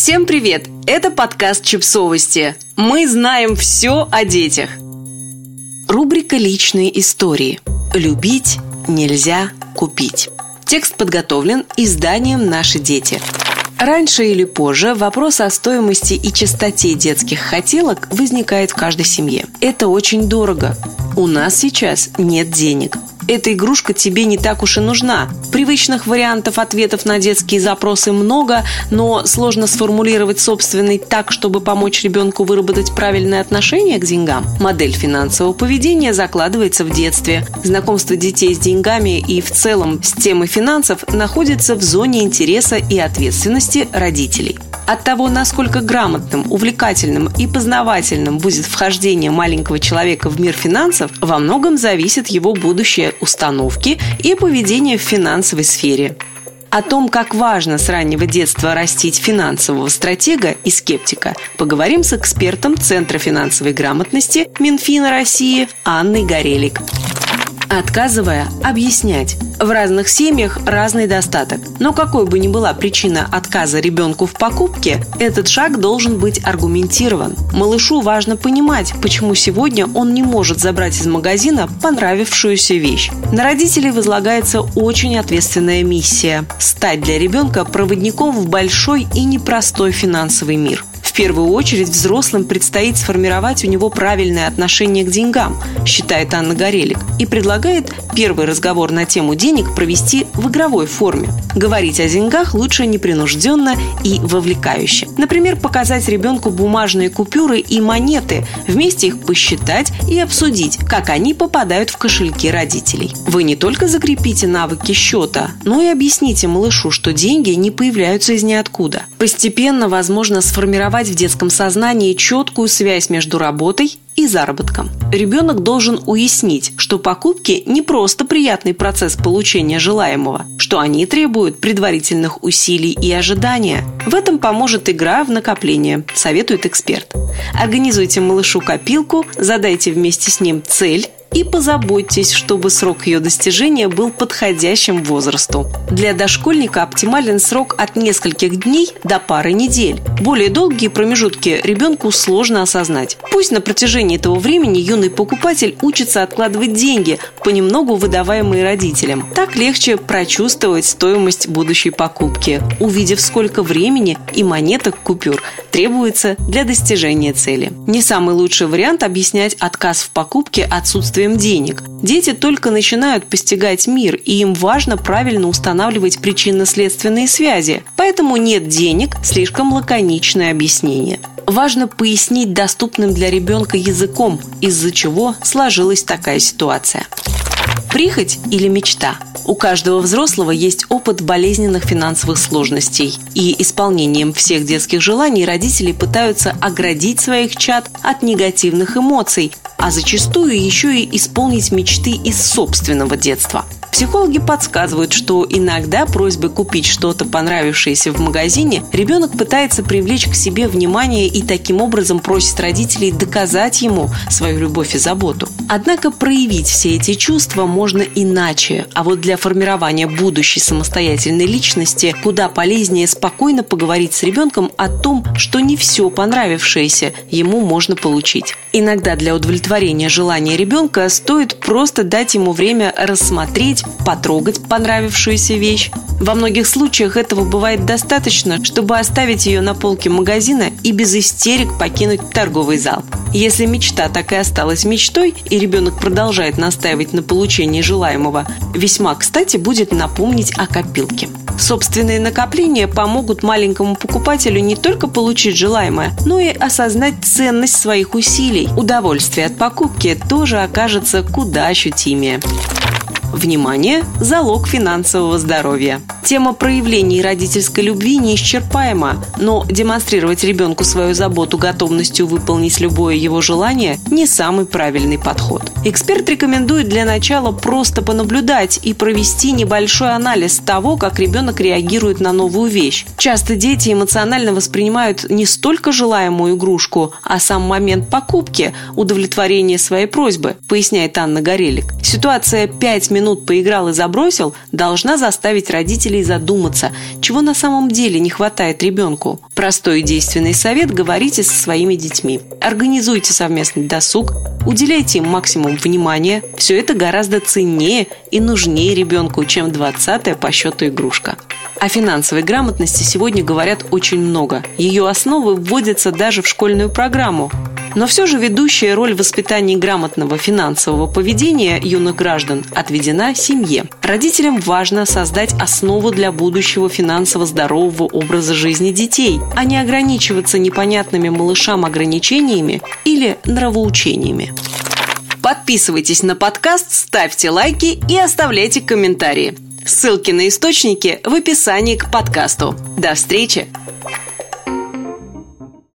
Всем привет! Это подкаст «Чипсовости». Мы знаем все о детях. Рубрика «Личные истории». Любить нельзя купить. Текст подготовлен изданием «Наши дети». Раньше или позже вопрос о стоимости и частоте детских хотелок возникает в каждой семье. Это очень дорого. У нас сейчас нет денег эта игрушка тебе не так уж и нужна. Привычных вариантов ответов на детские запросы много, но сложно сформулировать собственный так, чтобы помочь ребенку выработать правильное отношение к деньгам. Модель финансового поведения закладывается в детстве. Знакомство детей с деньгами и в целом с темой финансов находится в зоне интереса и ответственности родителей. От того, насколько грамотным, увлекательным и познавательным будет вхождение маленького человека в мир финансов, во многом зависит его будущее установки и поведение в финансовой сфере. О том, как важно с раннего детства растить финансового стратега и скептика, поговорим с экспертом Центра финансовой грамотности Минфина России Анной Горелик отказывая объяснять. В разных семьях разный достаток. Но какой бы ни была причина отказа ребенку в покупке, этот шаг должен быть аргументирован. Малышу важно понимать, почему сегодня он не может забрать из магазина понравившуюся вещь. На родителей возлагается очень ответственная миссия – стать для ребенка проводником в большой и непростой финансовый мир первую очередь взрослым предстоит сформировать у него правильное отношение к деньгам, считает Анна Горелик, и предлагает первый разговор на тему денег провести в игровой форме. Говорить о деньгах лучше непринужденно и вовлекающе. Например, показать ребенку бумажные купюры и монеты, вместе их посчитать и обсудить, как они попадают в кошельки родителей. Вы не только закрепите навыки счета, но и объясните малышу, что деньги не появляются из ниоткуда. Постепенно возможно сформировать в детском сознании четкую связь между работой и заработком. Ребенок должен уяснить, что покупки не просто приятный процесс получения желаемого, что они требуют предварительных усилий и ожидания. В этом поможет игра в накопление, советует эксперт. Организуйте малышу копилку, задайте вместе с ним цель и позаботьтесь, чтобы срок ее достижения был подходящим возрасту. Для дошкольника оптимален срок от нескольких дней до пары недель. Более долгие промежутки ребенку сложно осознать. Пусть на протяжении этого времени юный покупатель учится откладывать деньги, понемногу выдаваемые родителям. Так легче прочувствовать стоимость будущей покупки, увидев, сколько времени и монеток купюр требуется для достижения цели. Не самый лучший вариант объяснять отказ в покупке отсутствием денег. Дети только начинают постигать мир, и им важно правильно устанавливать причинно-следственные связи. Поэтому нет денег – слишком лаконичное объяснение важно пояснить доступным для ребенка языком, из-за чего сложилась такая ситуация. Прихоть или мечта? У каждого взрослого есть опыт болезненных финансовых сложностей, и исполнением всех детских желаний родители пытаются оградить своих чад от негативных эмоций, а зачастую еще и исполнить мечты из собственного детства – Психологи подсказывают, что иногда просьбы купить что-то понравившееся в магазине ребенок пытается привлечь к себе внимание и таким образом просит родителей доказать ему свою любовь и заботу. Однако проявить все эти чувства можно иначе, а вот для формирования будущей самостоятельной личности куда полезнее спокойно поговорить с ребенком о том, что не все понравившееся ему можно получить. Иногда для удовлетворения желания ребенка стоит просто дать ему время рассмотреть, потрогать понравившуюся вещь. Во многих случаях этого бывает достаточно, чтобы оставить ее на полке магазина и без истерик покинуть торговый зал. Если мечта так и осталась мечтой, и ребенок продолжает настаивать на получении желаемого, весьма кстати будет напомнить о копилке. Собственные накопления помогут маленькому покупателю не только получить желаемое, но и осознать ценность своих усилий. Удовольствие от покупки тоже окажется куда ощутимее. Внимание! Залог финансового здоровья. Тема проявлений родительской любви неисчерпаема, но демонстрировать ребенку свою заботу готовностью выполнить любое его желание – не самый правильный подход. Эксперт рекомендует для начала просто понаблюдать и провести небольшой анализ того, как ребенок реагирует на новую вещь. Часто дети эмоционально воспринимают не столько желаемую игрушку, а сам момент покупки, удовлетворения своей просьбы, поясняет Анна Горелик. Ситуация 5 минут минут поиграл и забросил, должна заставить родителей задуматься, чего на самом деле не хватает ребенку. Простой и действенный совет – говорите со своими детьми. Организуйте совместный досуг, уделяйте им максимум внимания. Все это гораздо ценнее и нужнее ребенку, чем 20 по счету игрушка. О финансовой грамотности сегодня говорят очень много. Ее основы вводятся даже в школьную программу. Но все же ведущая роль в воспитании грамотного финансового поведения юных граждан отведена семье. Родителям важно создать основу для будущего финансово здорового образа жизни детей, а не ограничиваться непонятными малышам ограничениями или нравоучениями. Подписывайтесь на подкаст, ставьте лайки и оставляйте комментарии. Ссылки на источники в описании к подкасту. До встречи!